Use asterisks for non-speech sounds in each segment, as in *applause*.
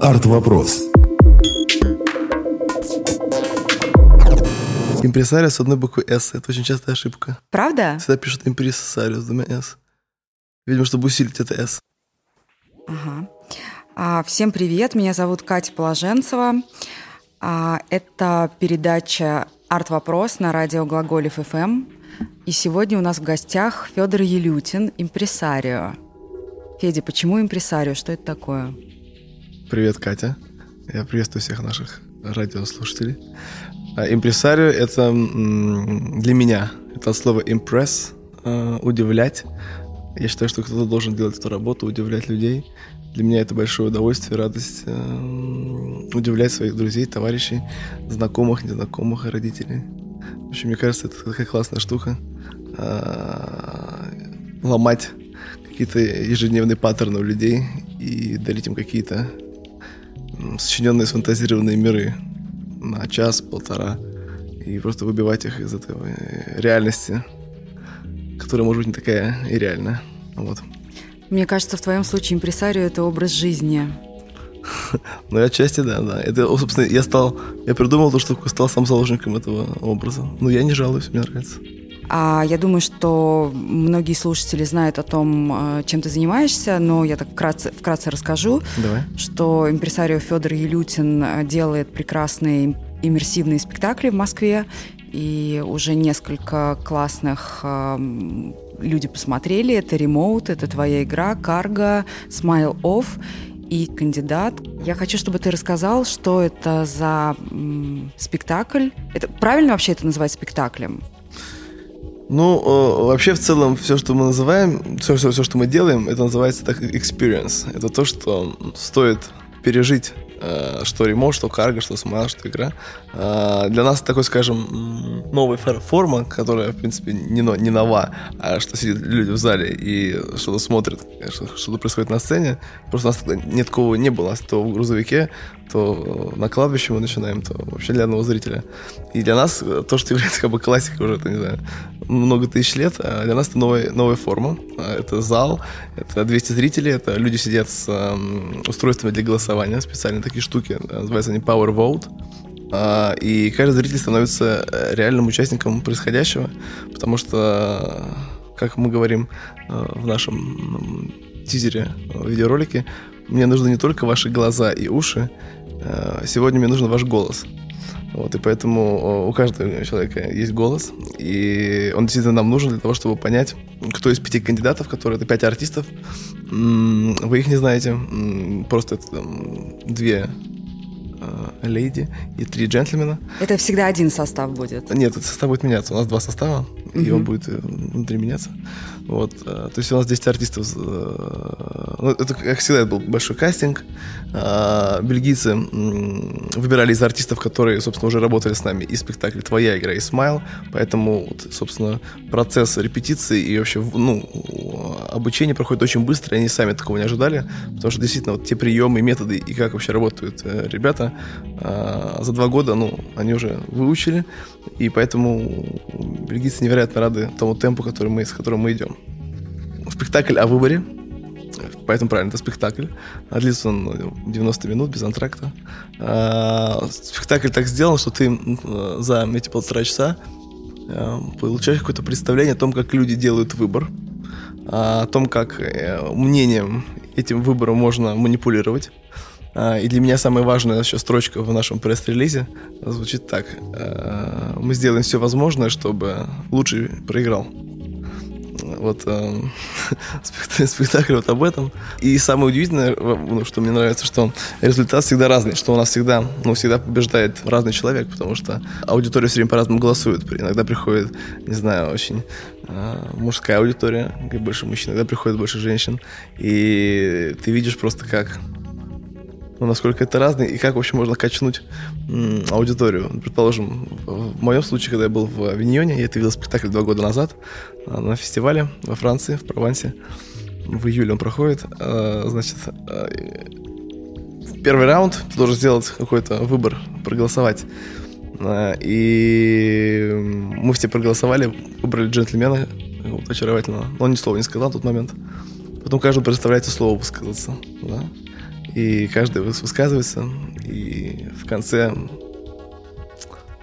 Арт-вопрос. Импресарио с одной буквой «С» — это очень частая ошибка. Правда? Всегда пишут импресарио с двумя «С». Видимо, чтобы усилить это «С». Ага. А, всем привет, меня зовут Катя Положенцева. А, это передача «Арт-вопрос» на радио Глаголев ФМ. И сегодня у нас в гостях Федор Елютин, импресарио. Федя, почему импресарио? Что это такое? Привет, Катя. Я приветствую всех наших радиослушателей. А, импресарио — это для меня, это от слова impress, а, удивлять. Я считаю, что кто-то должен делать эту работу, удивлять людей. Для меня это большое удовольствие, радость э, удивлять своих друзей, товарищей, знакомых, незнакомых, родителей. В общем, мне кажется, это такая классная штука. Ломать какие-то ежедневные паттерны у людей и дарить им какие-то сочиненные, сфантазированные миры на час, полтора, и просто выбивать их из этой э, реальности, которая, может быть, не такая и реальная. Вот. Мне кажется, в твоем случае импресарио — это образ жизни. *laughs* Ну, отчасти, да, да. Это, собственно, я стал, я придумал то, что стал сам заложником этого образа. Ну, я не жалуюсь, мне нравится. А я думаю, что многие слушатели знают о том, э, чем ты занимаешься, но я так вкратце, вкратце расскажу, Давай. что импресарио Федор Елютин э, делает прекрасные иммерсивные спектакли в Москве, и уже несколько классных э, люди посмотрели. Это «Ремоут», это «Твоя игра», «Карго», «Smile Off» и «Кандидат». Я хочу, чтобы ты рассказал, что это за м, спектакль. Это правильно вообще это называть спектаклем? Ну, э, вообще в целом все, что мы называем, все, все, все, что мы делаем, это называется так experience. Это то, что стоит пережить Э, что ремонт, что карго, что смайл, что игра. Э, для нас такой, скажем, новая форма, которая, в принципе, не, не нова, а что сидят люди в зале и что-то смотрят, что-то происходит на сцене. Просто у нас нет такого не было. То в грузовике, то на кладбище мы начинаем, то вообще для одного зрителя. И для нас то, что является как бы классикой уже, это, не знаю, много тысяч лет, а для нас это новая, новая форма. Это зал, это 200 зрителей, это люди сидят с устройствами для голосования специально такие штуки, называются они Power Vote. А, и каждый зритель становится э, реальным участником происходящего, потому что, как мы говорим э, в нашем тизере, видеоролике, мне нужны не только ваши глаза и уши, э, сегодня мне нужен ваш голос. Вот, и поэтому у каждого человека есть голос, и он действительно нам нужен для того, чтобы понять, кто из пяти кандидатов, которые это пять артистов, вы их не знаете, просто это там, две э, леди и три джентльмена. Это всегда один состав будет? Нет, этот состав будет меняться. У нас два состава, угу. и он будет э, внутри меняться. Вот, э, то есть у нас 10 артистов. Ну, это, как всегда, это был большой кастинг. Бельгийцы выбирали из артистов, которые, собственно, уже работали с нами и спектакль «Твоя игра» и «Смайл». Поэтому, вот, собственно, процесс репетиции и вообще ну, обучение проходит очень быстро, и они сами такого не ожидали, потому что действительно вот те приемы, методы и как вообще работают ребята за два года, ну, они уже выучили, и поэтому бельгийцы невероятно рады тому темпу, который мы, с которым мы идем. Спектакль о выборе, поэтому правильно, это спектакль. А длится он 90 минут без антракта. А, спектакль так сделан, что ты за эти полтора часа получаешь какое-то представление о том, как люди делают выбор, о том, как э, мнением этим выбором можно манипулировать. И для меня самая важная еще строчка в нашем пресс-релизе звучит так. Мы сделаем все возможное, чтобы лучший проиграл. Вот *laughs* э, спектакль вот об этом. И самое удивительное, ну, что мне нравится, что результат всегда разный, что у нас всегда, ну, всегда побеждает разный человек, потому что аудитория все время по-разному голосует. Иногда приходит, не знаю, очень э, мужская аудитория, больше мужчин, иногда приходит больше женщин. И ты видишь просто, как ну, насколько это разное и как вообще можно качнуть аудиторию. Предположим, в моем случае, когда я был в Авиньоне, я это видел спектакль два года назад а, на фестивале во Франции, в Провансе. В июле он проходит. А, значит, а, первый раунд ты должен сделать какой-то выбор, проголосовать. И мы все проголосовали, выбрали джентльмена, вот, очаровательного. Но он ни слова не сказал в тот момент. Потом каждому предоставляется слово высказаться, да. И каждый высказывается, и в конце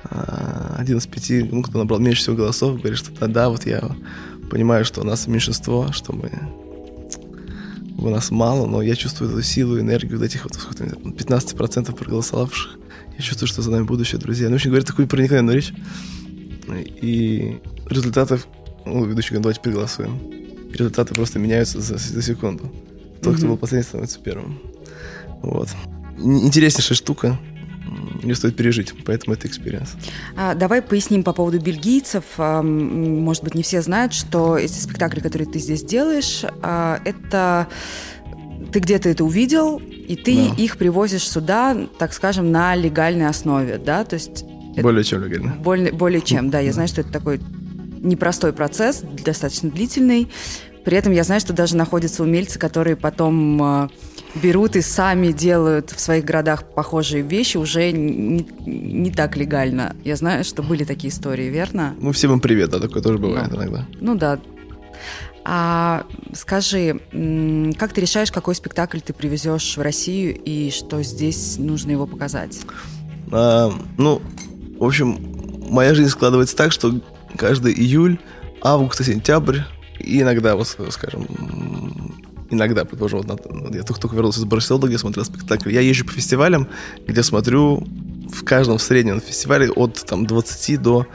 а, один из пяти, ну, кто набрал меньше всего голосов, говорит, что да, да, вот я понимаю, что у нас меньшинство, что мы у нас мало, но я чувствую эту силу, энергию вот этих вот 15% проголосовавших. Я чувствую, что за нами будущее, друзья. Ну, очень говорит такую проникновенную речь. И результатов, ну, ведущий говорит, давайте переголосуем. Результаты просто меняются за, за секунду. Тот, mm-hmm. кто был последний, становится первым. Вот. Интереснейшая штука ее стоит пережить, поэтому это experience. А, давай поясним по поводу бельгийцев. А, может быть, не все знают, что эти спектакли, которые ты здесь делаешь, а, это ты где-то это увидел, и ты да. их привозишь сюда, так скажем, на легальной основе, да? То есть более чем легально. Более, более чем, да. Я да. знаю, что это такой непростой процесс, достаточно длительный. При этом я знаю, что даже находятся умельцы, которые потом берут и сами делают в своих городах похожие вещи уже не, не так легально. Я знаю, что были такие истории, верно? Ну, всем им привет, да, такое тоже бывает ну, иногда. Ну да. А скажи, как ты решаешь, какой спектакль ты привезешь в Россию и что здесь нужно его показать? А, ну, в общем, моя жизнь складывается так, что каждый июль, август и сентябрь, и иногда, вот, скажем, иногда, предположим, вот, я только-только вернулся из Барселоны, где смотрел спектакль. Я езжу по фестивалям, где смотрю в каждом в среднем фестивале от там, 20 до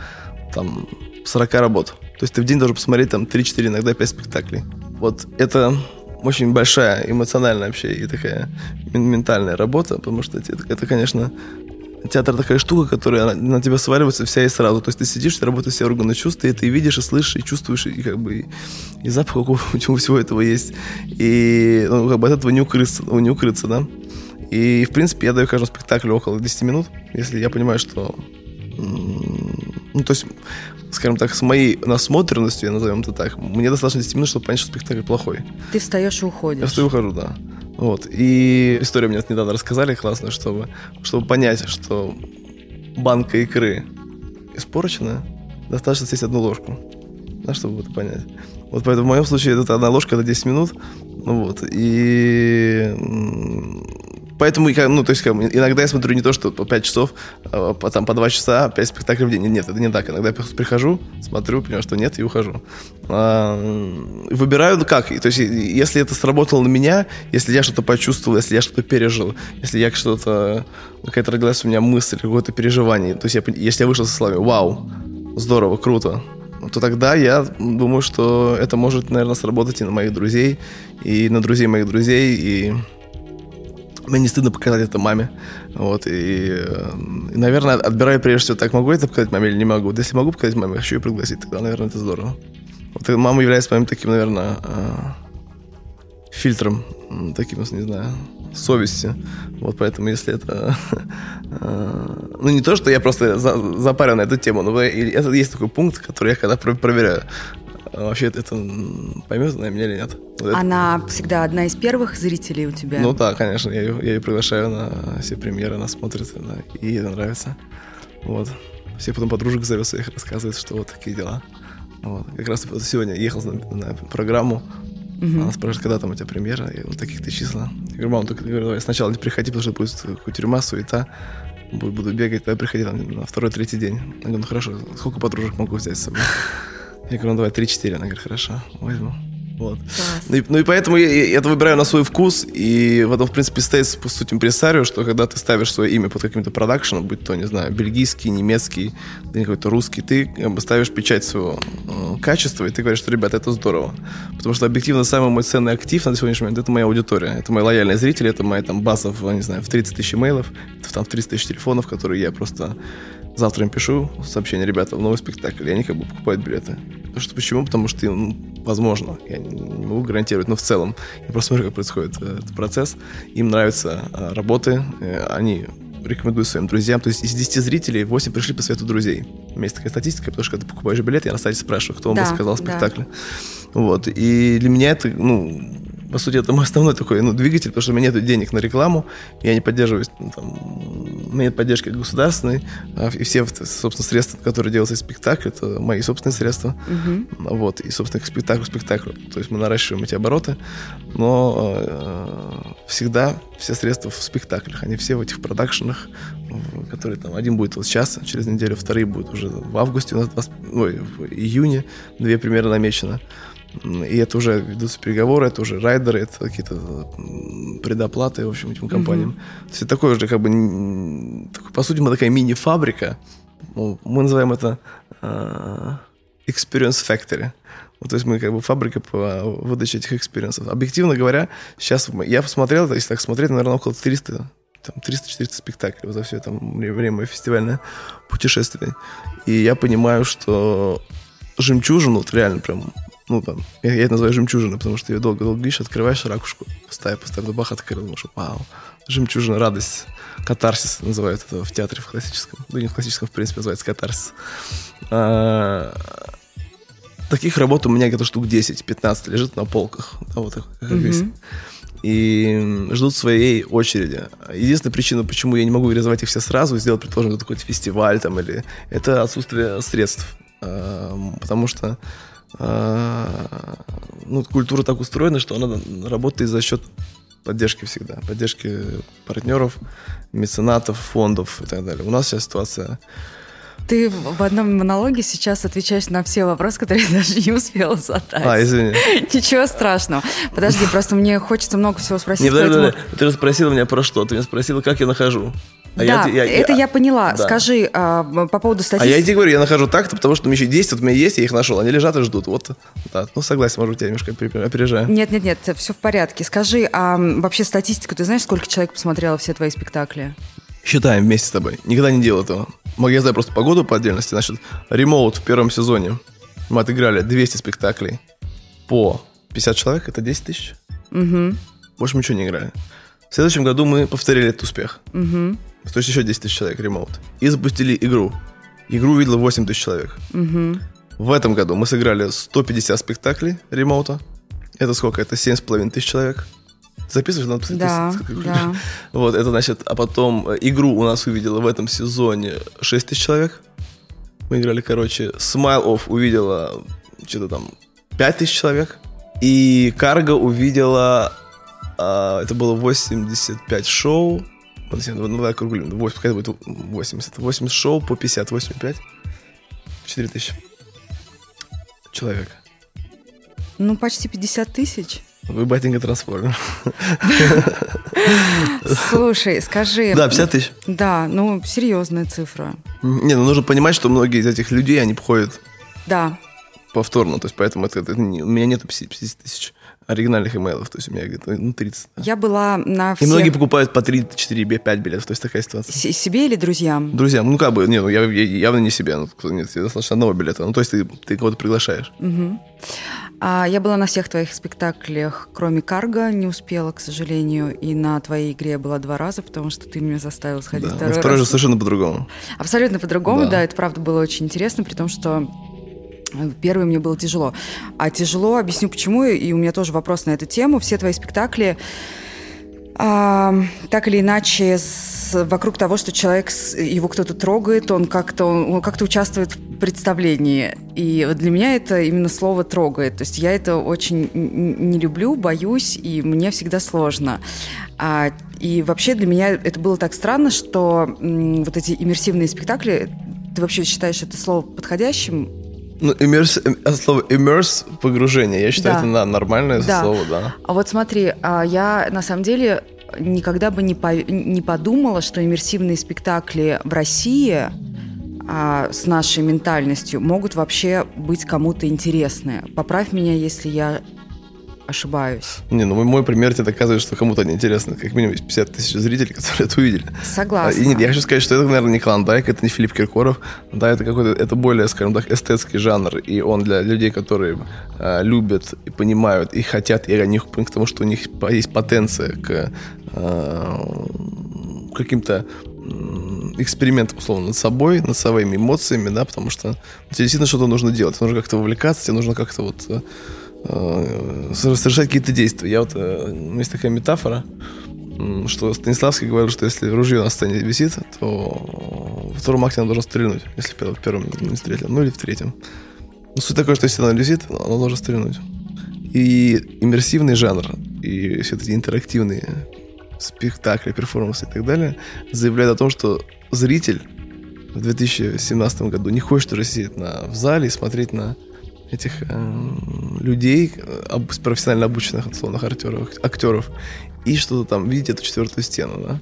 там, 40 работ. То есть ты в день должен посмотреть там 3-4, иногда 5 спектаклей. Вот это очень большая эмоциональная вообще и такая ментальная работа, потому что это, это конечно, театр такая штука, которая на, тебя сваливается вся и сразу. То есть ты сидишь, ты работаешь все органы чувств, и ты видишь, и слышишь, и чувствуешь, и как бы и, и запах у, всего этого есть. И ну, как бы от этого не укрыться, не укрыться, да. И, в принципе, я даю каждому спектаклю около 10 минут, если я понимаю, что... Ну, то есть, скажем так, с моей насмотренностью, назовем это так, мне достаточно 10 минут, чтобы понять, что спектакль плохой. Ты встаешь и уходишь. Я встаю и ухожу, да. Вот. И историю мне недавно рассказали классно, чтобы, чтобы понять, что банка икры испорчена, достаточно съесть одну ложку, да, чтобы это понять. Вот поэтому в моем случае это одна ложка на 10 минут. Ну вот. И Поэтому, ну, то есть, как, иногда я смотрю не то, что по 5 часов, а там, по 2 часа, 5 спектаклей в день. Нет, это не так. Иногда я прихожу, смотрю, понимаю, что нет, и ухожу. А, выбираю, ну, как. То есть, если это сработало на меня, если я что-то почувствовал, если я что-то пережил, если я что-то, какая-то родилась у меня мысль, какое-то переживание, то есть, я, если я вышел со словами «Вау, здорово, круто», то тогда я думаю, что это может, наверное, сработать и на моих друзей, и на друзей моих друзей, и мне не стыдно показать это маме. Вот, и, и, наверное, отбираю прежде всего, так могу это показать маме или не могу. Если могу показать маме, хочу ее пригласить, тогда, наверное, это здорово. Вот мама является моим таким, наверное, а, фильтром, таким, не знаю, совести. Вот поэтому, если это... А, *laughs* ну, не то, что я просто запарен на эту тему, но это есть такой пункт, который я когда проверяю. А вообще это поймет она меня или нет? Вот она это... всегда одна из первых зрителей у тебя? Ну да, конечно. Я ее, я ее приглашаю на все премьеры, она смотрит, и ей это нравится. Вот. Все потом подружек зовет своих, рассказывает, что вот такие дела. Вот. Как раз вот сегодня ехал на, на программу, Угу. Она спрашивает, когда там у тебя премьера, и вот таких-то числа. Я говорю, мам, только говорю, давай сначала не приходи, потому что будет тюрьма, суета, буду бегать, давай приходи там на второй-третий день. Я говорю, ну хорошо, сколько подружек могу взять с собой? Я говорю, ну давай 3-4. Она говорит, хорошо, возьму. Вот. Ну и, ну и поэтому я, я это выбираю на свой вкус, и в этом, в принципе, стоит по сути импресарио, что когда ты ставишь свое имя под каким-то продакшеном, будь то, не знаю, бельгийский, немецкий, да какой-то русский, ты как бы ставишь печать своего э, качества, и ты говоришь, что, ребята, это здорово. Потому что объективно самый мой ценный актив на сегодняшний момент это моя аудитория, это мои лояльные зрители, это моя там база в, не знаю, в 30 тысяч имейлов, это там в 30 тысяч телефонов, которые я просто завтра им пишу сообщение, ребята, в новый спектакль, и они как бы покупают билеты. Что, почему? Потому что, ну, возможно, я не, не могу гарантировать, но в целом, я просто смотрю, как происходит э, этот процесс, им нравятся э, работы, э, они рекомендуют своим друзьям. То есть из 10 зрителей 8 пришли по совету друзей. У меня есть такая статистика, потому что когда ты покупаешь билет, я на сайте спрашиваю, кто вам да, рассказал спектакль. Да. Вот. И для меня это, ну, по сути, это мой основной такой ну, двигатель, потому что у меня нет денег на рекламу, я не поддерживаюсь, ну, там, у меня нет поддержки государственной, а, и все, собственно, средства, которые делаются из спектакля, это мои собственные средства, угу. вот, и, собственно, к спектаклю, спектаклю, то есть мы наращиваем эти обороты, но э, всегда все средства в спектаклях, они все в этих продакшенах, которые там, один будет вот сейчас, через неделю, вторые будут уже в августе, у нас 20, ой, в июне, две примерно намечено, и это уже ведутся переговоры, это уже райдеры, это какие-то предоплаты, в общем, этим компаниям. Mm-hmm. То есть это такое уже как бы, по сути, мы такая мини-фабрика. Ну, мы называем это uh, Experience Factory. Ну, то есть мы как бы фабрика по выдаче этих experience ов. Объективно говоря, сейчас я посмотрел, если так смотреть, наверное, около 300 там 300-400 спектаклей за все это время фестивальное путешествие. И я понимаю, что жемчужину, вот реально прям ну, там, я, я это называю жемчужина, потому что ее долго-долго видишь, открываешь ракушку, поставь, поставь, бах, открыл, думаешь, вау, жемчужина, радость, катарсис называют это в театре в классическом, да не в классическом, в принципе, называется катарсис. А, таких работ у меня где-то штук 10-15 лежит на полках, да, вот как mm-hmm. и ждут своей очереди. Единственная причина, почему я не могу реализовать их все сразу, сделать, предположим, какой-то фестиваль там или это отсутствие средств, а, потому что ну, культура так устроена, что она работает за счет поддержки всегда, поддержки партнеров, меценатов, фондов и так далее. У нас сейчас ситуация ты в одном монологе сейчас отвечаешь на все вопросы, которые я даже не успела задать. А, извини. *laughs* Ничего страшного. Подожди, просто мне хочется много всего спросить. Не, подожди, поэтому... Ты же спросила меня про что? Ты меня спросила, как я нахожу. А да, я, я, это я, я поняла. Да. Скажи а, по поводу статистики. А я тебе говорю, я нахожу так-то, потому что у меня еще 10, вот у меня есть, я их нашел. Они лежат и ждут. Вот, да. Ну, согласен, может я немножко опережаю. Нет, нет, нет, все в порядке. Скажи, а вообще статистику, ты знаешь, сколько человек посмотрело все твои спектакли? Считаем вместе с тобой. Никогда не делал этого. Могу я знаю просто погоду по отдельности. Значит, ремоут в первом сезоне. Мы отыграли 200 спектаклей по 50 человек. Это 10 тысяч. Угу. Больше мы ничего не играли. В следующем году мы повторили этот успех. Угу. То есть еще 10 тысяч человек ремоут. И запустили игру. Игру увидело 8 тысяч человек. Угу. В этом году мы сыграли 150 спектаклей ремоута. Это сколько? Это 7,5 тысяч человек. Записываешь, надо посмотреть. Да, да. Вот, это значит, а потом э, игру у нас увидела в этом сезоне 6 тысяч человек. Мы играли, короче, Smile Off увидела что-то там 5 тысяч человек. И Карго увидела, а, это было 85 шоу. Ну, давай округлим, 8, пускай будет 80. 80 шоу по 50, 85. 4 тысячи человек. Ну, почти 50 тысяч. Вы батенька трансформер. Слушай, скажи... Да, 50 тысяч. Да, ну, серьезная цифра. Не, ну нужно понимать, что многие из этих людей, они входят да. повторно, то есть поэтому это, это, у меня нету 50 тысяч оригинальных имейлов, то есть у меня где-то ну, 30. Я была на всех... И многие покупают по 3, 4, 5 билетов, то есть такая ситуация. С себе или друзьям? Друзьям, ну как бы, нет, ну, я, я явно не себе, ну, нет, достаточно одного билета, ну то есть ты, ты кого-то приглашаешь. Угу. А я была на всех твоих спектаклях, кроме Карга, не успела, к сожалению, и на твоей игре я была два раза, потому что ты меня заставил сходить да, второй, второй раз. же совершенно по-другому. Абсолютно по-другому, да. да, это правда было очень интересно, при том, что Первый мне было тяжело. А тяжело, объясню почему, и у меня тоже вопрос на эту тему. Все твои спектакли а, так или иначе с, вокруг того, что человек, его кто-то трогает, он как-то, он как-то участвует в представлении. И для меня это именно слово «трогает». То есть я это очень не люблю, боюсь, и мне всегда сложно. А, и вообще для меня это было так странно, что м, вот эти иммерсивные спектакли, ты вообще считаешь это слово подходящим? Ну, immerse, слово immerse – погружение. Я считаю, да. это нормальное да. слово, да. А вот смотри, а я на самом деле никогда бы не, по, не подумала, что иммерсивные спектакли в России а, с нашей ментальностью могут вообще быть кому-то интересны. Поправь меня, если я ошибаюсь. Не, ну мой, пример тебе доказывает, что кому-то неинтересно. Как минимум есть 50 тысяч зрителей, которые это увидели. Согласна. И нет, я хочу сказать, что это, наверное, не Клондайк, это не Филипп Киркоров. Да, это какой-то, это более, скажем так, эстетский жанр. И он для людей, которые э, любят и понимают, и хотят, и они к тому, что у них есть потенция к э, каким-то эксперимент, условно, над собой, над своими эмоциями, да, потому что тебе действительно что-то нужно делать, нужно как-то вовлекаться, тебе нужно как-то вот э, совершать какие-то действия. Я вот, э, есть такая метафора, что Станиславский говорил, что если ружье на сцене висит, то во втором акте оно должно стрельнуть, если в первом не стрелял, ну или в третьем. Ну, суть такая, что если оно висит, оно должно стрельнуть. И иммерсивный жанр, и все эти интерактивные спектакли, перформансы и так далее заявляют о том, что зритель в 2017 году не хочет уже сидеть на, в зале и смотреть на этих э, людей, об, профессионально обученных условных актеров, актеров и что-то там видеть эту четвертую стену, да.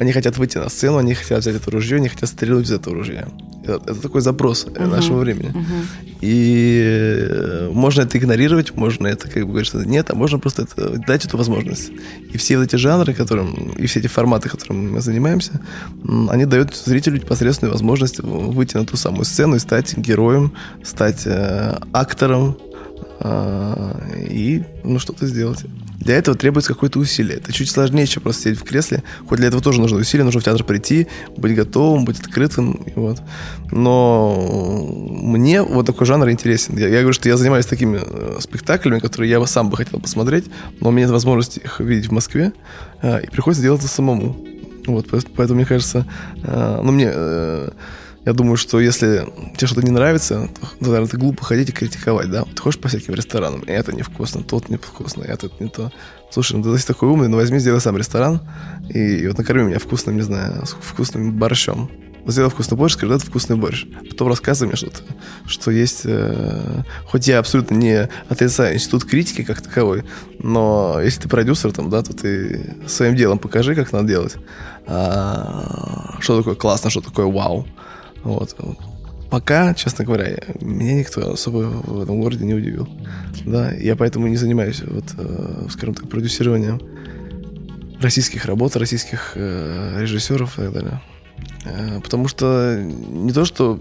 Они хотят выйти на сцену, они хотят взять это ружье, они хотят стрелять из этого ружья. Это, это такой запрос uh-huh. нашего времени. Uh-huh. И э, можно это игнорировать, можно это как бы говорить, что нет, а можно просто это, дать эту возможность. И все эти жанры, которым, и все эти форматы, которыми мы занимаемся, они дают зрителю непосредственную возможность выйти на ту самую сцену и стать героем, стать э, актором э, и ну, что-то сделать. Для этого требуется какое-то усилие. Это чуть сложнее, чем просто сидеть в кресле. Хоть для этого тоже нужно усилие, нужно в театр прийти, быть готовым, быть открытым. Вот. Но мне вот такой жанр интересен. Я, я говорю, что я занимаюсь такими э, спектаклями, которые я сам бы хотел посмотреть, но у меня нет возможности их видеть в Москве, э, и приходится делать это самому. Вот, поэтому мне кажется, э, ну мне я думаю, что если тебе что-то не нравится, то, наверное, ты глупо ходить и критиковать, да? Ты ходишь по всяким ресторанам, и это невкусно, тот невкусно, и это не то. Слушай, ну ты такой умный, ну возьми, сделай сам ресторан, и, и вот накорми меня вкусным, не знаю, вкусным борщом. Сделай вкусный борщ, скажи, это вкусный борщ. Потом рассказывай мне что-то, что есть... Э, хоть я абсолютно не отрицаю институт критики как таковой, но если ты продюсер, там, да, то ты своим делом покажи, как надо делать. А, что такое классно, что такое вау. Вот. Пока, честно говоря, меня никто особо в этом городе не удивил. Да, я поэтому не занимаюсь, вот, э, скажем так, продюсированием российских работ, российских э, режиссеров и так далее. Э, потому что не то, что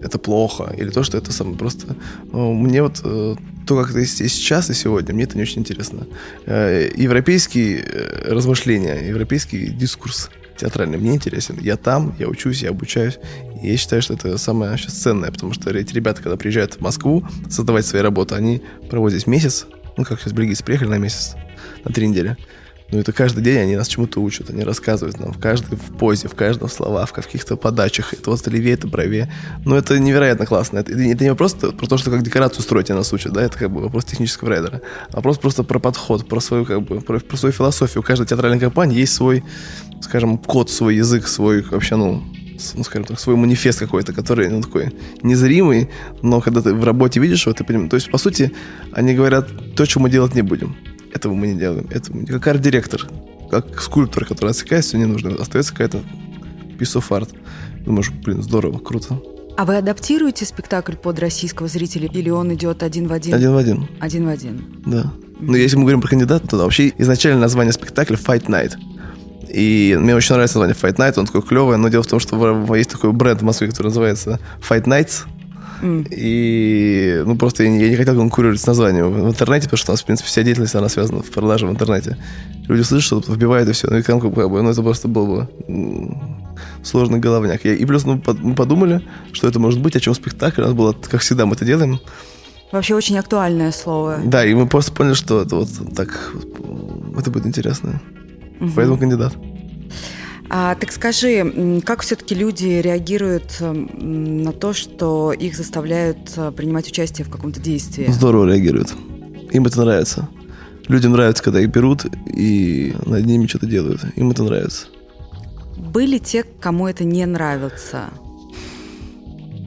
это плохо, или то, что это самое просто... Мне вот то, как это есть сейчас и сегодня, мне это не очень интересно. Европейские размышления, европейский дискурс театральный мне интересен. Я там, я учусь, я обучаюсь. Я считаю, что это самое сейчас ценное, потому что эти ребята, когда приезжают в Москву создавать свои работы, они проводят здесь месяц, ну, как сейчас бельгийцы приехали на месяц, на три недели. Ну, это каждый день они нас чему-то учат, они рассказывают нам в каждой в позе, в каждом словах, в каких-то подачах, это вот левее, это правее. Ну, это невероятно классно. Это, это не просто про то, что как декорацию строить нас учат, да, это как бы вопрос технического райдера, а вопрос просто про подход, про свою, как бы, про, про свою философию. У каждой театральной компании есть свой, скажем, код, свой язык, свой вообще, ну, ну, скажем так, свой манифест какой-то, который, ну, такой незримый, но когда ты в работе видишь его, ты понимаешь. То есть, по сути, они говорят, то, что мы делать не будем. Этого мы не делаем. Этого мы... Как арт-директор, как скульптор, который отсекает все не нужно. Остается какая-то piece of art. Думаешь, блин, здорово, круто. А вы адаптируете спектакль под российского зрителя или он идет один в один? Один в один. Один в один. Да. Mm-hmm. Но если мы говорим про кандидата, то вообще изначально название спектакля Fight Night. И мне очень нравится название Fight Night, он такой клевый, но дело в том, что есть такой бренд в Москве, который называется Fight Nights. И, ну, просто я не, я не хотел конкурировать с названием в интернете, потому что у нас, в принципе, вся деятельность, она связана в продаже в интернете. Люди слышат, что вбивают и все, ну, и как бы, ну, это просто был бы сложный головняк. И плюс ну, мы подумали, что это может быть, о чем спектакль. У нас было, как всегда, мы это делаем. Вообще очень актуальное слово. Да, и мы просто поняли, что это вот так, это будет интересно. Угу. Поэтому кандидат. А, так скажи, как все-таки люди реагируют на то, что их заставляют э, принимать участие в каком-то действии? Здорово реагируют. Им это нравится. Людям нравится, когда их берут и над ними что-то делают. Им это нравится. Были те, кому это не нравится?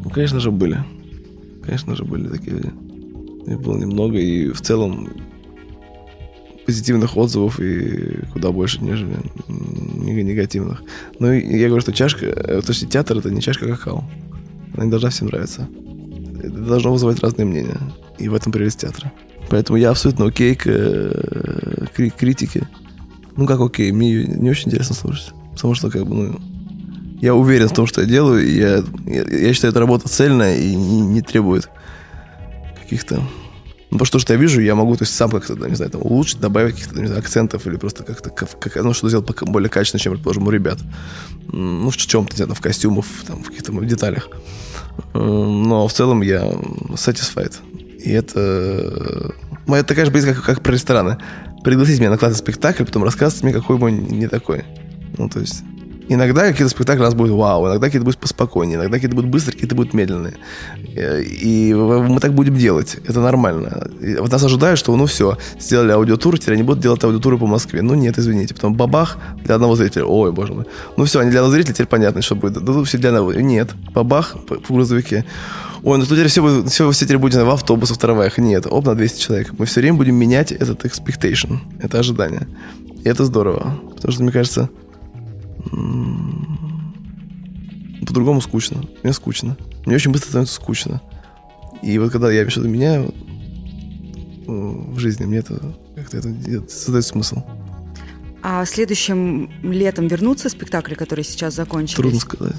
Ну, конечно же, были. Конечно же, были такие люди. Их было немного, и в целом позитивных отзывов и куда больше, нежели негативных. Но я говорю, что чашка, э, то есть театр это не чашка какао. Она не должна всем нравиться. Это должно вызывать разные мнения. И в этом прелесть театра. Поэтому я абсолютно окей к, э, к критике. Ну как окей, мне не очень интересно слушать. Потому что как бы, ну, я уверен в том, что я делаю, и я, я, я считаю, эта работа цельная и не, не требует каких-то ну, потому что то, что я вижу, я могу то есть, сам как-то, не знаю, там, улучшить, добавить каких-то не знаю, акцентов или просто как-то, как, ну, что сделать более качественно, чем, предположим, у ребят. Ну, в чем-то, где-то в костюмах, там, в каких-то деталях. Но в целом я satisfied. И это моя такая же близкая, как, как про рестораны. Пригласить меня на классный спектакль, потом рассказывать мне, какой мой не такой. Ну, то есть... Иногда какие-то спектакли у нас будут вау, иногда какие-то будут поспокойнее, иногда какие-то будут быстрые, какие-то будут медленные. И мы так будем делать. Это нормально. И вот нас ожидают, что ну все, сделали аудиотур, теперь они будут делать аудиотуры по Москве. Ну нет, извините. Потом бабах для одного зрителя. Ой, боже мой. Ну все, они для одного зрителя, теперь понятно, что будет. Да все для одного. Нет. Бабах по, грузовике. Ой, ну теперь все, все, все теперь будет в автобусах, в трамваях. Нет, оп, на 200 человек. Мы все время будем менять этот expectation, это ожидание. И это здорово. Потому что, мне кажется, по-другому скучно. Мне скучно. Мне очень быстро становится скучно. И вот когда я что-то меняю в жизни, мне это как-то это, это создает смысл. А следующим летом вернутся спектакли, которые сейчас закончились? Трудно сказать.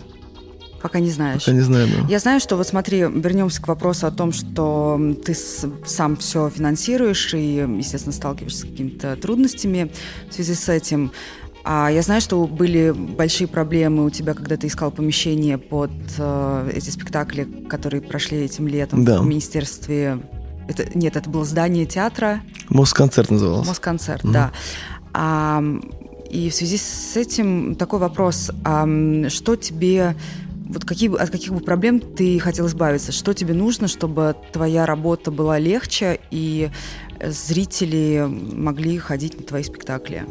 Пока не знаешь. Пока не знаю, да. Я знаю, что вот смотри, вернемся к вопросу о том, что ты сам все финансируешь и, естественно, сталкиваешься с какими-то трудностями в связи с этим. А я знаю, что были большие проблемы у тебя, когда ты искал помещение под э, эти спектакли, которые прошли этим летом да. в министерстве. Это, нет, это было здание театра. Москонцерт назывался. Москонцерт, угу. да. А, и в связи с этим такой вопрос: а, что тебе вот какие, от каких бы проблем ты хотел избавиться? Что тебе нужно, чтобы твоя работа была легче и зрители могли ходить на твои спектакли?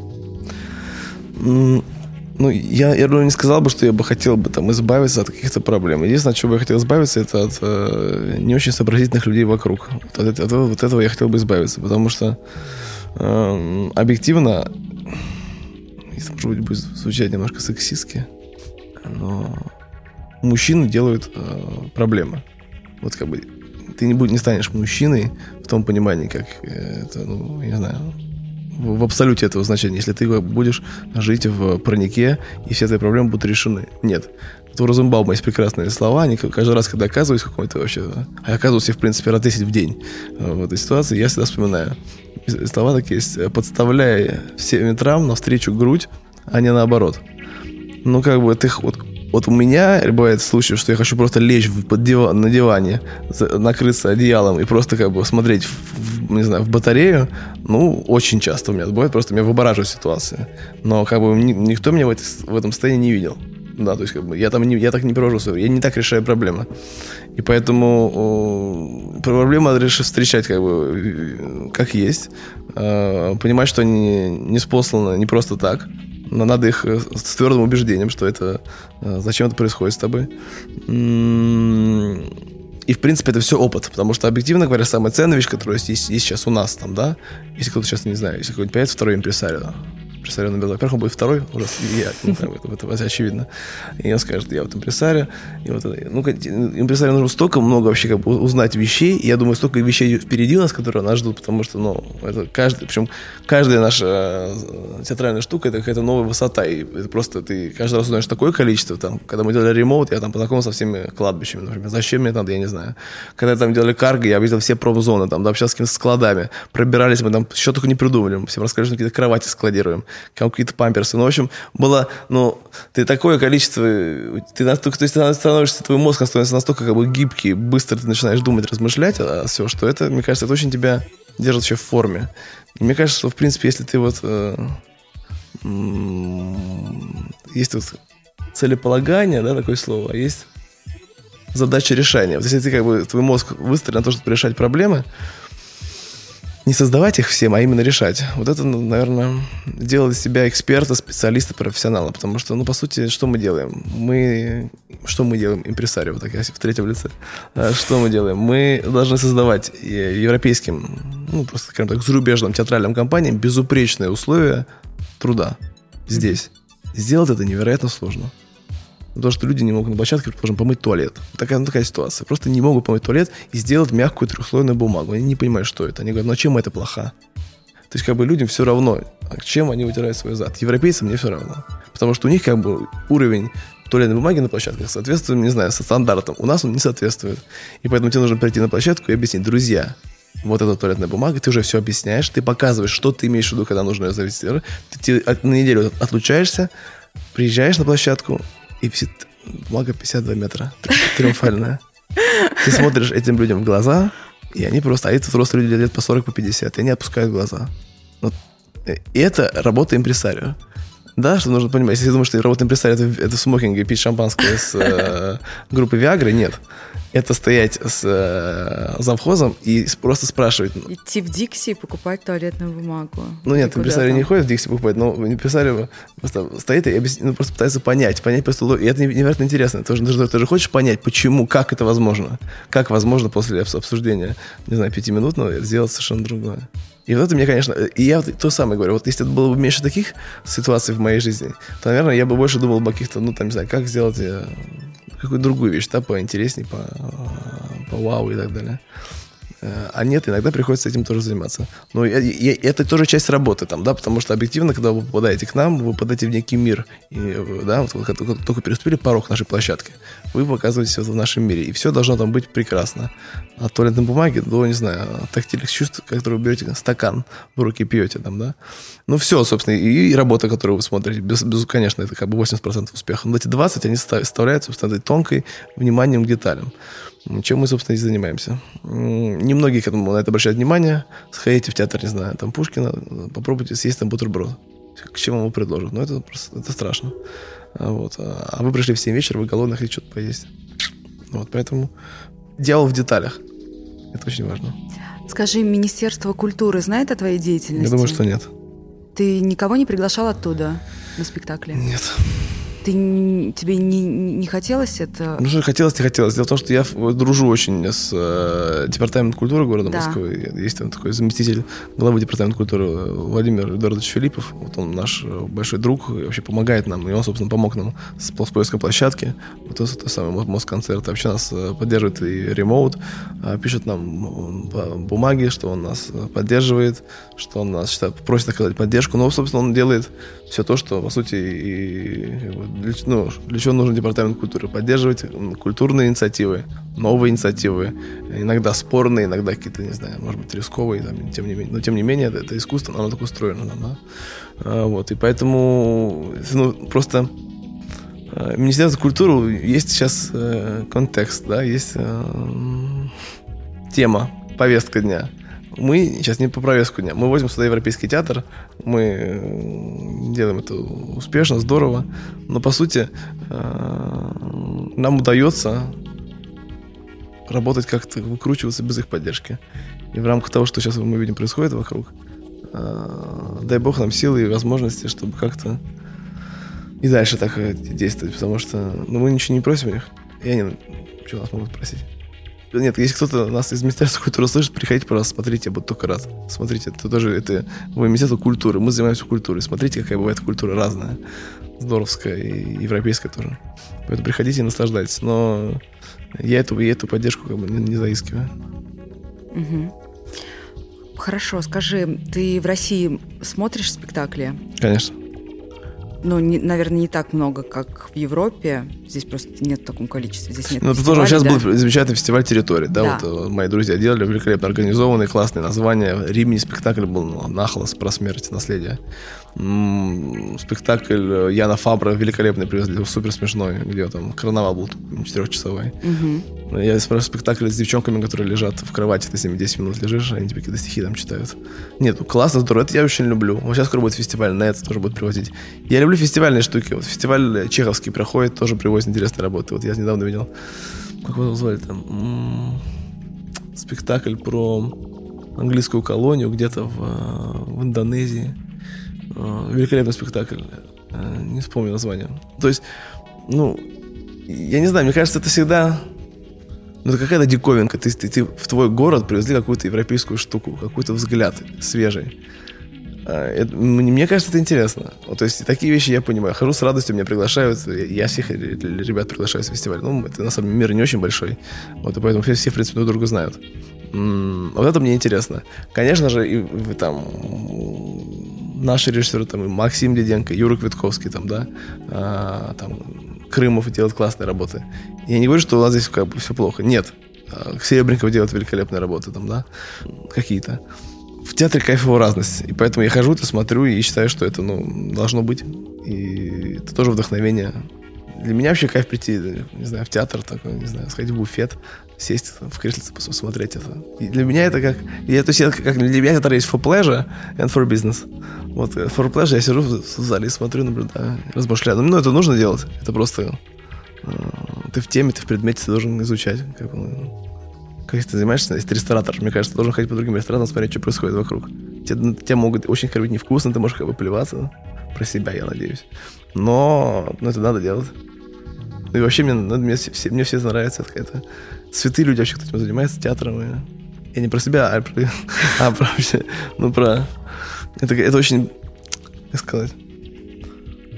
Ну, я, я думаю, не сказал бы, что я бы хотел бы там избавиться от каких-то проблем. Единственное, от чего бы я хотел избавиться, это от э, не очень сообразительных людей вокруг. От, от, от, от этого я хотел бы избавиться, потому что э, объективно, это, может быть, будет звучать немножко сексистски, но мужчины делают э, проблемы. Вот как бы ты не, будь, не станешь мужчиной в том понимании, как это, ну, я знаю, в абсолюте этого значения, если ты будешь жить в парнике, и все твои проблемы будут решены. Нет. У Розенбаума есть прекрасные слова, они каждый раз, когда оказываюсь в какой-то вообще, а я в принципе, раз 10 в день э, в этой ситуации, я всегда вспоминаю. Слова такие есть, подставляя всем ветрам навстречу грудь, а не наоборот. Ну, как бы ты вот вот у меня бывает случай, что я хочу просто лечь под диван, на диване, накрыться одеялом и просто как бы смотреть, в, не знаю, в батарею. Ну, очень часто у меня бывает, просто меня выбораживает ситуация. Но как бы никто меня в, этой, в этом состоянии не видел. Да, то есть как бы я там не, я так не провожу свою, я не так решаю проблемы. И поэтому о, проблемы надо решить встречать как бы как есть, э, понимать, что они не спосланы не просто так, но надо их э, с твердым убеждением, что это э, зачем это происходит с тобой. И, в принципе, это все опыт, потому что, объективно говоря, самая ценная вещь, которая есть, есть сейчас у нас там, да, если кто-то сейчас, не знаю, если какой-нибудь появится второй импресарио, импресарио наберу. Во-первых, он будет второй, уже я, ну, как бы, это, это очевидно. И он скажет, я вот импресарио. И вот, ну, импресарио нужно столько много вообще как бы узнать вещей. И я думаю, столько вещей впереди у нас, которые нас ждут, потому что, ну, это каждый, причем каждая наша э, театральная штука, это какая-то новая высота. И это просто ты каждый раз узнаешь такое количество. Там, когда мы делали ремоут, я там познакомился со всеми кладбищами, например. Зачем мне надо, я не знаю. Когда там делали карго, я видел все промзоны, там, да, общался с какими-то складами. Пробирались мы там, еще только не придумали. Мы всем рассказали, что какие-то кровати складируем какие-то памперсы. Ну, в общем, было, ну, ты такое количество, ты настолько, то есть ты становишься, твой мозг становится настолько как бы гибкий, быстро ты начинаешь думать, размышлять о все, что это, мне кажется, это очень тебя держит вообще в форме. И мне кажется, что, в принципе, если ты вот... Э, есть вот целеполагание, да, такое слово, а есть задача решения. Вот если ты как бы, твой мозг выстроен на то, чтобы решать проблемы, не создавать их всем, а именно решать. Вот это, ну, наверное, делает из себя эксперта, специалиста, профессионала. Потому что, ну, по сути, что мы делаем? Мы... Что мы делаем? Импресарио, вот так я в третьем лице. Что мы делаем? Мы должны создавать европейским, ну, просто, скажем так, зарубежным театральным компаниям безупречные условия труда здесь. Сделать это невероятно сложно. Потому что люди не могут на площадке, предположим, помыть туалет. Такая, ну, такая ситуация. Просто не могут помыть туалет и сделать мягкую трехслойную бумагу. Они не понимают, что это. Они говорят, ну а чем это плохо? То есть, как бы людям все равно, а чем они вытирают свой зад. Европейцам не все равно. Потому что у них как бы уровень туалетной бумаги на площадках соответствует, не знаю, со стандартом. У нас он не соответствует. И поэтому тебе нужно прийти на площадку и объяснить, друзья, вот эта туалетная бумага, ты уже все объясняешь, ты показываешь, что ты имеешь в виду, когда нужно ее завести. Ты, ты на неделю отлучаешься, приезжаешь на площадку, и висит бумага 52 метра, триумфальная. Ты смотришь этим людям в глаза, И они просто, а это взрослые люди лет по 40, по 50, и они опускают глаза. Вот. И э, это работа импресарио. Да, что нужно понимать. Если ты думаешь, что работа импресарио это, это в смокинге пить шампанское с э, *laughs* группы Виагры, нет это стоять с э, завхозом и просто спрашивать. Идти в Дикси и покупать туалетную бумагу. Ну нет, импресарио не ходит в Дикси покупать, но импресарио просто стоит и объяс... ну, просто пытается понять, понять просто... И это невероятно интересно. Ты же, ты, же, ты же хочешь понять, почему, как это возможно. Как возможно после обсуждения, не знаю, пятиминутного сделать совершенно другое. И вот это мне, конечно, и я вот то самое говорю, вот если это было бы меньше таких ситуаций в моей жизни, то, наверное, я бы больше думал бы о каких-то, ну, там, не знаю, как сделать э, какую-то другую вещь, да, поинтереснее, по, по вау и так далее. Э, а нет, иногда приходится этим тоже заниматься. Но я, это тоже часть работы там, да, потому что объективно, когда вы попадаете к нам, вы попадаете в некий мир. И, да, вот когда только переступили порог нашей площадки, вы показываетесь вот в нашем мире. И все должно там быть прекрасно. От туалетной бумаги до, не знаю, тактильных чувств, которые вы берете стакан в руки пьете там, да. Ну, все, собственно, и, и работа, которую вы смотрите, без, без, конечно, это как бы 80% успеха. Но эти 20, они составляют, собственно, этой тонкой вниманием к деталям. Чем мы, собственно, и занимаемся. Немногие к этому на это обращают внимание. Сходите в театр, не знаю, там Пушкина, попробуйте съесть там бутерброд. К чему вам предложат. Ну, это просто это страшно. А вот. А вы пришли в 7 вечера, вы голодны, хотите что-то поесть. Вот, поэтому дьявол в деталях. Это очень важно. Скажи, Министерство культуры знает о твоей деятельности? Я думаю, что нет. Ты никого не приглашал оттуда на спектакле? Нет. Ты, тебе не, не хотелось это? Ну, что хотелось, не хотелось. Дело в том, что я дружу очень с э, департаментом культуры города да. Москвы. Есть там такой заместитель главы департамента культуры Владимир Эдуардович Филиппов. Вот он наш большой друг и вообще помогает нам. И он, собственно, помог нам с, с поиском площадки. Вот это, это самый Москонцерт. Вообще нас э, поддерживает и ремоут. А, пишет нам бумаги, что он нас поддерживает, что он нас считает, просит оказать поддержку. Но, собственно, он делает все то, что, по сути, и для, ну, для чего нужен департамент культуры? Поддерживать культурные инициативы, новые инициативы, иногда спорные, иногда какие-то, не знаю, может быть, рисковые, там, тем не менее. Но, тем не менее, это, это искусство, оно так устроено. Да? А, вот, и поэтому ну, просто а, Министерство культуры есть сейчас э, контекст, да, есть э, тема, повестка дня мы сейчас не по повестку дня. Мы возим сюда Европейский театр, мы э, делаем это успешно, здорово, но по сути э, нам удается работать как-то, выкручиваться без их поддержки. И в рамках того, что сейчас мы видим происходит вокруг, э, дай бог нам силы и возможности, чтобы как-то и дальше так действовать, потому что ну, мы ничего не просим у них, и они что нас могут просить. Нет, если кто-то нас из Министерства культуры слышит, приходите, пожалуйста, смотрите, я буду только рад. Смотрите, это тоже это Министерство культуры. Мы занимаемся культурой. Смотрите, какая бывает культура разная. Здоровская и европейская тоже. Поэтому приходите и наслаждайтесь. Но я эту, я эту поддержку как бы не, не заискиваю. Угу. Хорошо, скажи, ты в России смотришь спектакли? Конечно ну, не, наверное, не так много, как в Европе. Здесь просто нет в таком количестве. Здесь нет ну, это тоже сейчас да? был замечательный фестиваль территории. Да, да. вот э, мои друзья делали великолепно организованный, классный название. Римини спектакль был ну, нахлос про смерть наследие спектакль Яна Фабра великолепный привезли, супер смешной, где там карнавал был четырехчасовой. Угу. Я смотрю спектакль с девчонками, которые лежат в кровати, ты с ними 10 минут лежишь, они тебе какие-то стихи там читают. Нет, ну классно, здорово, это я очень люблю. Вот сейчас скоро будет фестиваль, на это тоже будет привозить. Я люблю фестивальные штуки. Вот фестиваль Чеховский проходит, тоже привозит интересные работы. Вот я недавно видел, как его назвали там, спектакль про английскую колонию где-то в, э, в Индонезии. Э, великолепный спектакль. Э, не вспомню название. То есть, ну, я не знаю, мне кажется, это всегда... Ну, это какая-то диковинка. Ты, ты, ты в твой город привезли какую-то европейскую штуку, какой-то взгляд свежий. Э, мне кажется, это интересно. Вот, то есть такие вещи я понимаю. Хожу с радостью, меня приглашают. Я всех ребят приглашаю в фестиваль. Ну, это на самом деле мир не очень большой. Вот, и поэтому все, все в принципе, друг друга знают. Вот это мне интересно. Конечно же, и там наши режиссеры, там, и Максим Деденко, Юра Квитковский, там, да, а, там, Крымов делает классные работы. Я не говорю, что у нас здесь как бы все плохо. Нет. А, Серебренников делает великолепные работы, там, да, какие-то. В театре кайфовая разность. И поэтому я хожу, это смотрю и считаю, что это, ну, должно быть. И это тоже вдохновение для меня вообще кайф прийти, не знаю, в театр такой, не знаю, сходить в буфет, сесть там, в креслице, посмотреть это. И для меня это как... Я, то есть, это, как для меня это есть for pleasure and for business. Вот э, for pleasure я сижу в зале и смотрю, наблюдаю, размышляю. Ну, это нужно делать. Это просто... Э, ты в теме, ты в предмете, ты должен изучать. Как, ну, как ты занимаешься, если ты ресторатор, мне кажется, ты должен ходить по другим ресторанам, смотреть, что происходит вокруг. Тебе, тебе могут очень кормить невкусно, ты можешь как бы плеваться про себя, я надеюсь. Но ну, это надо делать. Ну и вообще мне, ну, мне, все, мне все нравится. Это святые люди вообще, кто этим занимается, театром. И... Я не про себя, а про, *laughs* а про вообще, ну про... Это, это очень, как сказать,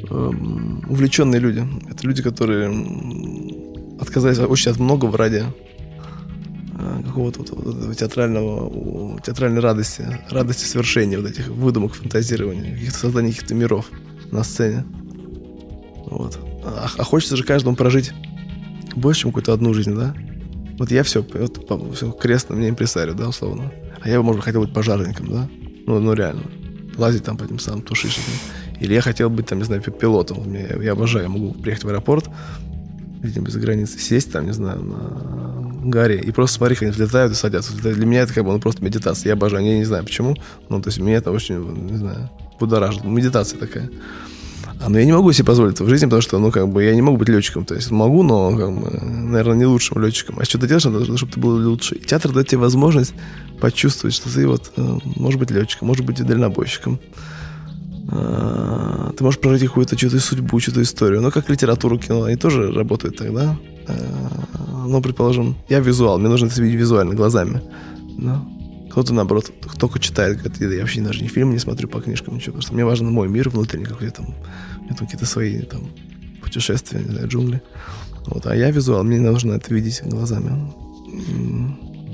эм, увлеченные люди. Это люди, которые отказались очень от многого ради какого-то вот, вот, театрального, театральной радости, радости совершения вот этих выдумок, фантазирования, каких-то создания каких-то миров на сцене. Вот. А, а хочется же каждому прожить больше, чем какую-то одну жизнь, да? Вот я все, вот, все крест на мне импресарио, да, условно. А я бы, может, хотел быть пожарником, да? Ну, ну реально. Лазить там по этим самым тушичникам. Или я хотел быть, там, не знаю, пилотом. Я, я обожаю, я могу приехать в аэропорт, где-нибудь за границей, сесть там, не знаю, на гаре и просто смотреть, как они взлетают и садятся. Для меня это как бы ну, просто медитация. Я обожаю, я не знаю почему, ну, то есть меня это очень, не знаю, будоражит. Медитация такая. А, но я не могу себе позволить это в жизни, потому что, ну, как бы, я не могу быть летчиком. То есть могу, но, как бы, наверное, не лучшим летчиком. А что ты делаешь, надо, чтобы ты был лучше. И театр дает тебе возможность почувствовать, что ты вот, э, можешь быть летчиком, может быть дальнобойщиком. А, ты можешь прожить какую-то чью-то судьбу, чью-то историю. Но как литературу, кино, они тоже работают тогда. А, ну, предположим, я визуал, мне нужно это видеть визуально, глазами. Да? Кто-то, наоборот, только читает, говорит, я вообще даже ни фильм не смотрю по книжкам, ничего, потому что мне важен мой мир внутренний какой-то там, там какие-то свои там путешествия, не знаю, джунгли. Вот, а я визуал, мне нужно это видеть глазами.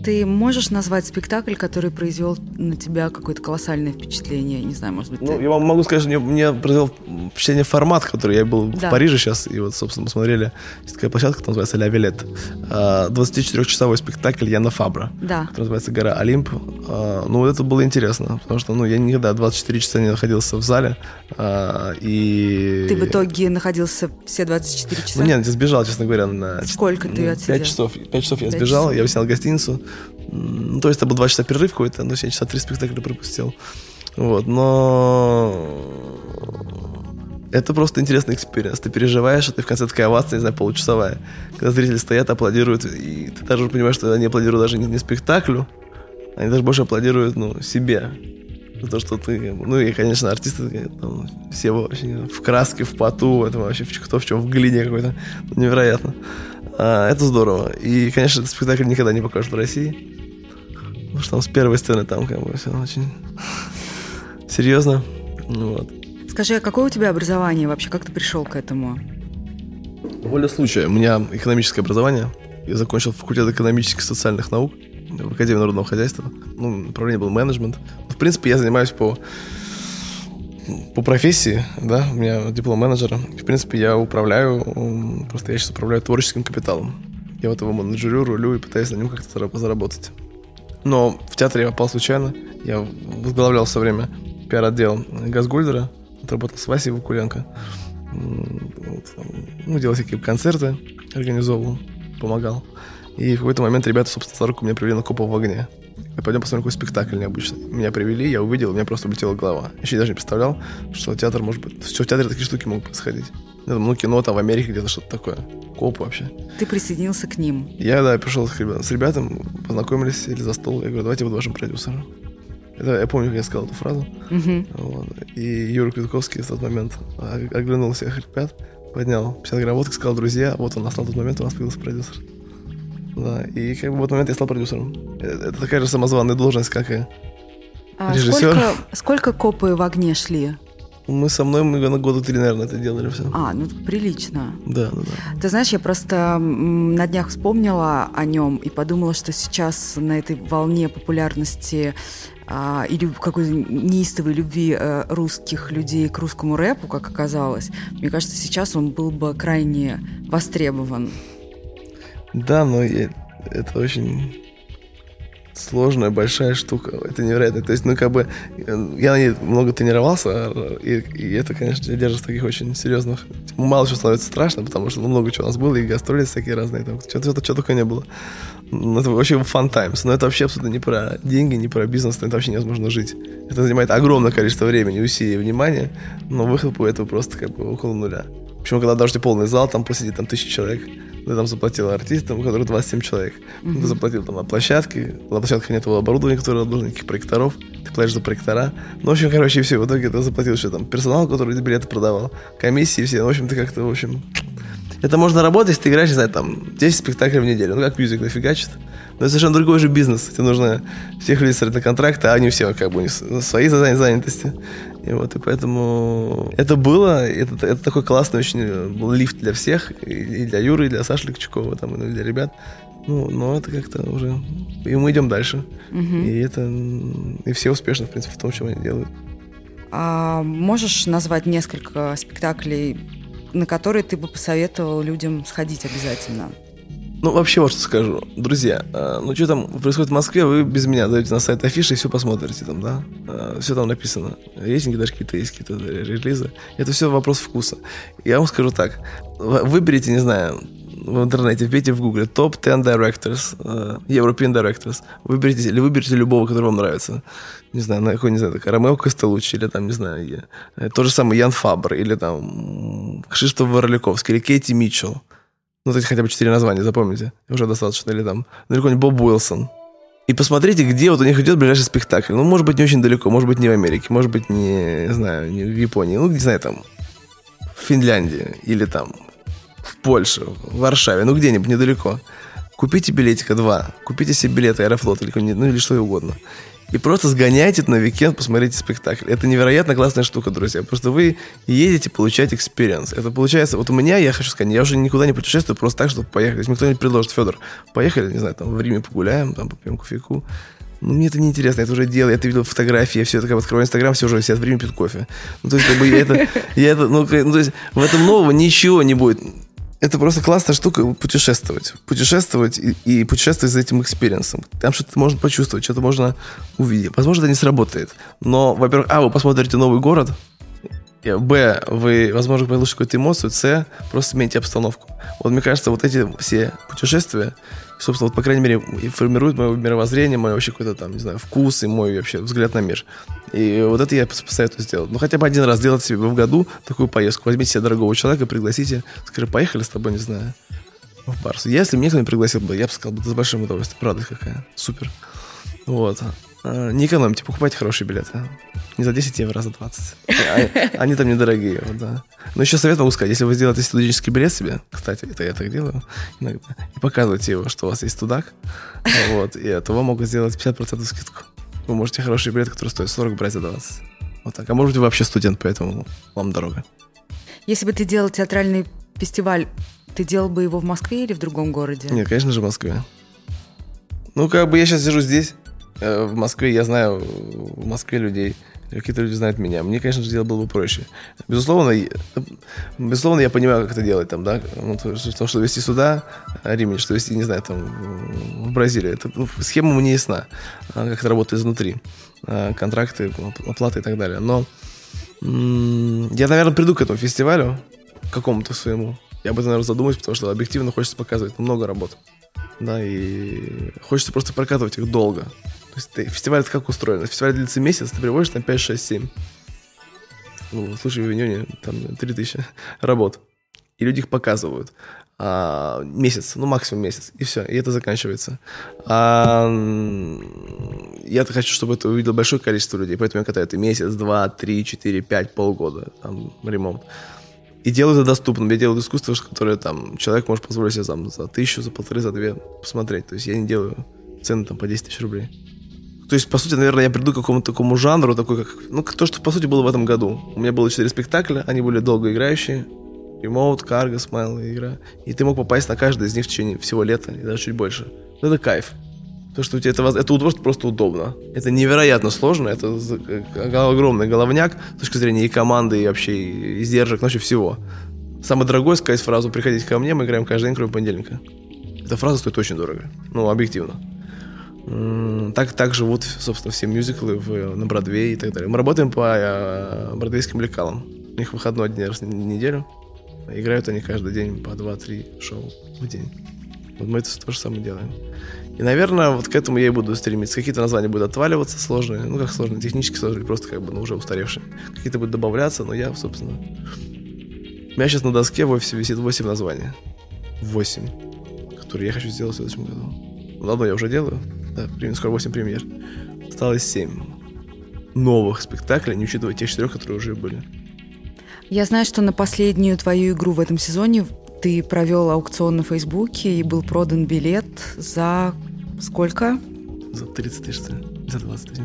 Ты можешь назвать спектакль, который произвел на тебя какое-то колоссальное впечатление? Не знаю, может быть, ну, ты... Я вам могу сказать, что мне, произвел впечатление формат, который я был да. в Париже сейчас, и вот, собственно, мы смотрели, есть такая площадка, которая называется «Ля Вилет». 24-часовой спектакль Яна Фабра, да. который называется «Гора Олимп». А, ну, вот это было интересно, потому что, ну, я никогда 24 часа не находился в зале, а, и... Ты в итоге находился все 24 часа? Ну, нет, я сбежал, честно говоря, на... Сколько ты отсидел? 5 часов. 5 часов я сбежал, часов. я снял гостиницу, ну, то есть это был два часа перерыв какой-то, но я часа три спектакля пропустил. Вот, но это просто интересный experience. Ты переживаешь, а ты в конце такая овация, не знаю, получасовая. Когда зрители стоят, аплодируют, и ты даже понимаешь, что они аплодируют даже не, не спектаклю, они даже больше аплодируют, ну, себе. За то, что ты, ну и, конечно, артисты там, все очень в краске, в поту, это вообще кто в чем, в глине какой-то, невероятно. А, это здорово. И, конечно, этот спектакль никогда не покажут в России. Потому что там с первой сцены там как бы все очень серьезно. Ну, вот. Скажи, а какое у тебя образование вообще? Как ты пришел к этому? Воля случая. У меня экономическое образование. Я закончил факультет экономических и социальных наук в Академии народного хозяйства. Ну, направление был менеджмент. В принципе, я занимаюсь по по профессии, да, у меня диплом менеджера. В принципе, я управляю, просто я сейчас управляю творческим капиталом. Я вот его менеджерю, рулю и пытаюсь на нем как-то заработать. Но в театре я попал случайно. Я возглавлял все время пиар-отдел Газгольдера. Отработал с Васей Вакуленко. Вот, ну, делал всякие концерты, организовывал, помогал. И в какой-то момент ребята, собственно, за руку меня привели на Копа в огне. И пойдем посмотрим какой спектакль необычный. Меня привели, я увидел, у меня просто улетела голова. Я еще даже не представлял, что театр может быть... Что в театре такие штуки могут происходить. Ну, кино там в Америке где-то что-то такое. Коп вообще. Ты присоединился к ним? Я, да, пришел с, ребят, с ребятами, познакомились, сели за стол. Я говорю, давайте я буду вашим продюсером. Это, я помню, как я сказал эту фразу. Uh-huh. Вот. И Юра Квитковский в тот момент оглянул всех ребят, поднял 50 грамм водки, сказал, друзья, вот он настал тот момент, у нас появился продюсер. Да, и как бы в этот момент я стал продюсером. Это, это такая же самозваная должность, как и а режиссер. Сколько, сколько копы в огне шли? Мы со мной, мы на года три, наверное, это делали все. А, ну прилично. Да, да, да. Ты знаешь, я просто на днях вспомнила о нем и подумала, что сейчас на этой волне популярности а, или какой-то неистовой любви а, русских людей к русскому рэпу, как оказалось, мне кажется, сейчас он был бы крайне востребован. Да, но я, это очень сложная, большая штука. Это невероятно. То есть, ну, как бы, я на ней много тренировался, и, и это, конечно, держит таких очень серьезных... Мало чего становится страшно, потому что ну, много чего у нас было, и гастроли всякие разные, там, что-то, что только не было. Ну, это вообще fun times. Но это вообще абсолютно не про деньги, не про бизнес, это вообще невозможно жить. Это занимает огромное количество времени, усилий и внимания, но выхлоп у этого просто как бы около нуля. Причем, когда даже полный зал, там посидит там тысячи человек, ты там заплатил артистам, у которых 27 человек. Mm-hmm. Ты заплатил там на площадке, на площадке нет оборудования, которое должно, никаких проекторов, ты платишь за проектора. Ну, в общем, короче, все, в итоге ты заплатил еще там персонал, который билеты продавал, комиссии все, ну, в общем, ты как-то, в общем... Это можно работать, если ты играешь, не знаю, там, 10 спектаклей в неделю. Ну, как мюзик нафигачит. Но это совершенно другой же бизнес. Тебе нужно всех людей на контракты, а они все как бы свои занятости. И вот, и поэтому это было, это, это такой классный очень был лифт для всех, и для Юры, и для Саши Ликчукова, там, и для ребят. Ну, но это как-то уже... И мы идем дальше. Угу. И это... И все успешны, в принципе, в том, чем они делают. А можешь назвать несколько спектаклей, на которые ты бы посоветовал людям сходить обязательно? Ну, вообще вот что скажу. Друзья, э, ну что там происходит в Москве, вы без меня зайдете на сайт афиши и все посмотрите там, да? Э, все там написано. Рейтинги даже какие-то есть, какие-то релизы. Это все вопрос вкуса. Я вам скажу так. Выберите, не знаю, в интернете, вбейте в гугле топ 10 directors, European directors. Выберите, или выберите любого, который вам нравится. Не знаю, на какой, не знаю, так, Ромео Костелучи, или там, не знаю, я, э, то же самое Ян Фабр, или там Кшиштоф Ворликовский, или Кейти Митчелл. Ну, то есть хотя бы четыре названия, запомните. Уже достаточно. Или там, ну, какой-нибудь Боб Уилсон. И посмотрите, где вот у них идет ближайший спектакль. Ну, может быть, не очень далеко, может быть, не в Америке, может быть, не, не знаю, не в Японии. Ну, не знаю, там, в Финляндии или там в Польше, в Варшаве, ну, где-нибудь недалеко. Купите билетика два, купите себе билеты Аэрофлот или, ну, или что угодно и просто сгоняйте на викенд, посмотрите спектакль. Это невероятно классная штука, друзья. Просто вы едете получать experience. Это получается, вот у меня, я хочу сказать, я уже никуда не путешествую просто так, чтобы поехать. Если мне кто-нибудь предложит, Федор, поехали, не знаю, там в Риме погуляем, там попьем кофейку. Ну, мне это неинтересно, я это уже делал, я это видел фотографии, я все это как открываю Инстаграм, все уже сидят в Риме пьют кофе. Ну, то есть, как бы я это, я это, ну, ну, то есть, в этом нового ничего не будет это просто классная штука путешествовать. Путешествовать и, и путешествовать за этим experience ом. Там что-то можно почувствовать, что-то можно увидеть. Возможно, это не сработает. Но, во-первых, а, вы посмотрите новый город, Б, вы, возможно, получите какую-то эмоцию, С, просто смените обстановку. Вот мне кажется, вот эти все путешествия, собственно, вот, по крайней мере, формируют мое мировоззрение, мой вообще какой-то там, не знаю, вкус и мой вообще взгляд на мир. И вот это я посоветую сделать. Ну, хотя бы один раз сделать себе в году такую поездку. Возьмите себе дорогого человека, пригласите, скажи, поехали с тобой, не знаю, в Барс. Если мне кто-нибудь пригласил бы, я бы сказал, да с большим удовольствием. Правда какая. Супер. Вот. А, не экономьте, покупайте хорошие билеты. Не за 10 евро, а за 20. Они там недорогие, вот, да. Но еще совет могу сказать, если вы сделаете студенческий билет себе, кстати, это я так делаю иногда, и показываете его, что у вас есть студак, вот, и то вам могут сделать 50% скидку. Вы можете хороший билет, который стоит 40, брать за 20. Вот так. А может быть, вы вообще студент, поэтому вам дорого. Если бы ты делал театральный фестиваль, ты делал бы его в Москве или в другом городе? Нет, конечно же, в Москве. Ну, как бы я сейчас сижу здесь, в Москве, я знаю в Москве людей, какие-то люди знают меня. Мне, конечно же, дело было бы проще. Безусловно, безусловно, я понимаю, как это делать там, да. Ну, то, что, что вести сюда Римини, что вести, не знаю, там, в Бразилию. Это, ну, схема мне ясна, а, как это работает изнутри. А, контракты, оплаты и так далее. Но я, наверное, приду к этому фестивалю, какому-то своему. Я об этом, наверное, задумаюсь, потому что объективно хочется показывать много работ. Да, и хочется просто прокатывать их долго. Фестиваль это как устроен? Фестиваль длится месяц, ты приводишь там 5, 6, 7. Ну, слушай, в июне там 3000 работ. И люди их показывают. А, месяц, ну максимум месяц, и все, и это заканчивается. А, я хочу, чтобы это увидел большое количество людей, поэтому я катаю это месяц, два, три, четыре, пять, полгода, там, ремонт. И делаю это доступным. Я делаю искусство, которое там человек может позволить себе там, за тысячу, за полторы, за две посмотреть. То есть я не делаю цены там по 10 тысяч рублей. То есть, по сути, наверное, я приду к какому-то такому жанру, такой как... Ну, то, что, по сути, было в этом году. У меня было четыре спектакля, они были долгоиграющие. Ремоут, карго, смайл игра. И ты мог попасть на каждый из них в течение всего лета, и даже чуть больше. Это кайф. То, что у тебя это, это удобство просто удобно. Это невероятно сложно, это огромный головняк с точки зрения и команды, и вообще и издержек, вообще всего. Самое дорогое сказать фразу «приходите ко мне, мы играем каждый день, кроме понедельника». Эта фраза стоит очень дорого. Ну, объективно. Так, так живут, собственно, все мюзиклы в, на Бродвее и так далее. Мы работаем по э, бродвейским лекалам. У них выходной день раз в неделю. Играют они каждый день по 2-3 шоу в день. Вот мы это то же самое делаем. И, наверное, вот к этому я и буду стремиться. Какие-то названия будут отваливаться сложные, ну как сложные, технически сложные, просто как бы ну, уже устаревшие. Какие-то будут добавляться, но я, собственно... У меня сейчас на доске в офисе висит 8 названий. 8. Которые я хочу сделать в следующем году. Ну, одно я уже делаю. Да, скоро 8 премьер. Осталось 7 новых спектаклей, не учитывая тех четырех, которые уже были. Я знаю, что на последнюю твою игру в этом сезоне ты провел аукцион на Фейсбуке и был продан билет за сколько? За 30 тысяч, за 20 тысяч.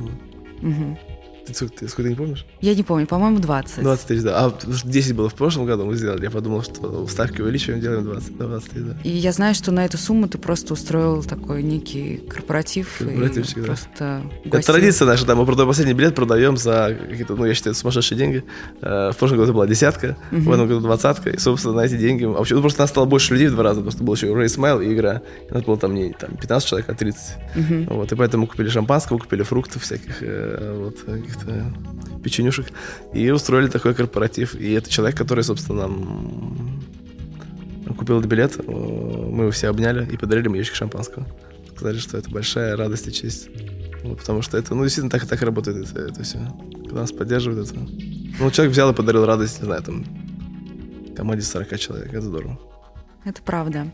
Угу. Ты, сколько, ты сколько не помнишь? Я не помню, по-моему, 20. 20 тысяч, да. А 10 было в прошлом году мы сделали. Я подумал, что ставки увеличиваем, делаем 20, 20 тысяч, да. И я знаю, что на эту сумму ты просто устроил такой некий корпоратив. Корпоративчик, и просто да. Это традиция наша, да. Мы продаем последний билет, продаем за какие-то, ну, я считаю, сумасшедшие деньги. Э, в прошлом году это была десятка, угу. в этом году двадцатка. И, собственно, на эти деньги... А вообще, ну, просто нас стало больше людей в два раза, что был еще Race Mile и игра. И нас было там не там, 15 человек, а 30. Угу. Вот, и поэтому купили шампанского, купили фруктов всяких, э, вот, каких-то печенюшек, и устроили такой корпоратив. И это человек, который, собственно, нам купил билет, э, мы его все обняли и подарили ему ящик шампанского. Сказали, что это большая радость и честь. Вот, потому что это, ну, действительно, так и так работает это, это все. Когда нас поддерживают, это... Ну, человек взял и подарил радость, не знаю, там, команде 40 человек. Это здорово. Это правда.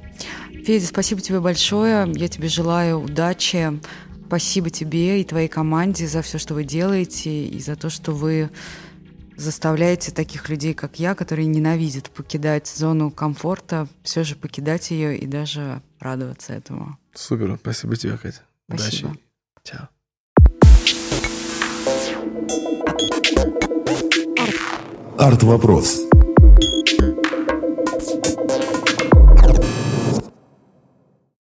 Федя, спасибо тебе большое. Я тебе желаю удачи, Спасибо тебе и твоей команде за все, что вы делаете, и за то, что вы заставляете таких людей, как я, которые ненавидят покидать зону комфорта, все же покидать ее и даже радоваться этому. Супер, спасибо тебе, Катя. Спасибо. Удачи. Чао. Арт-вопрос.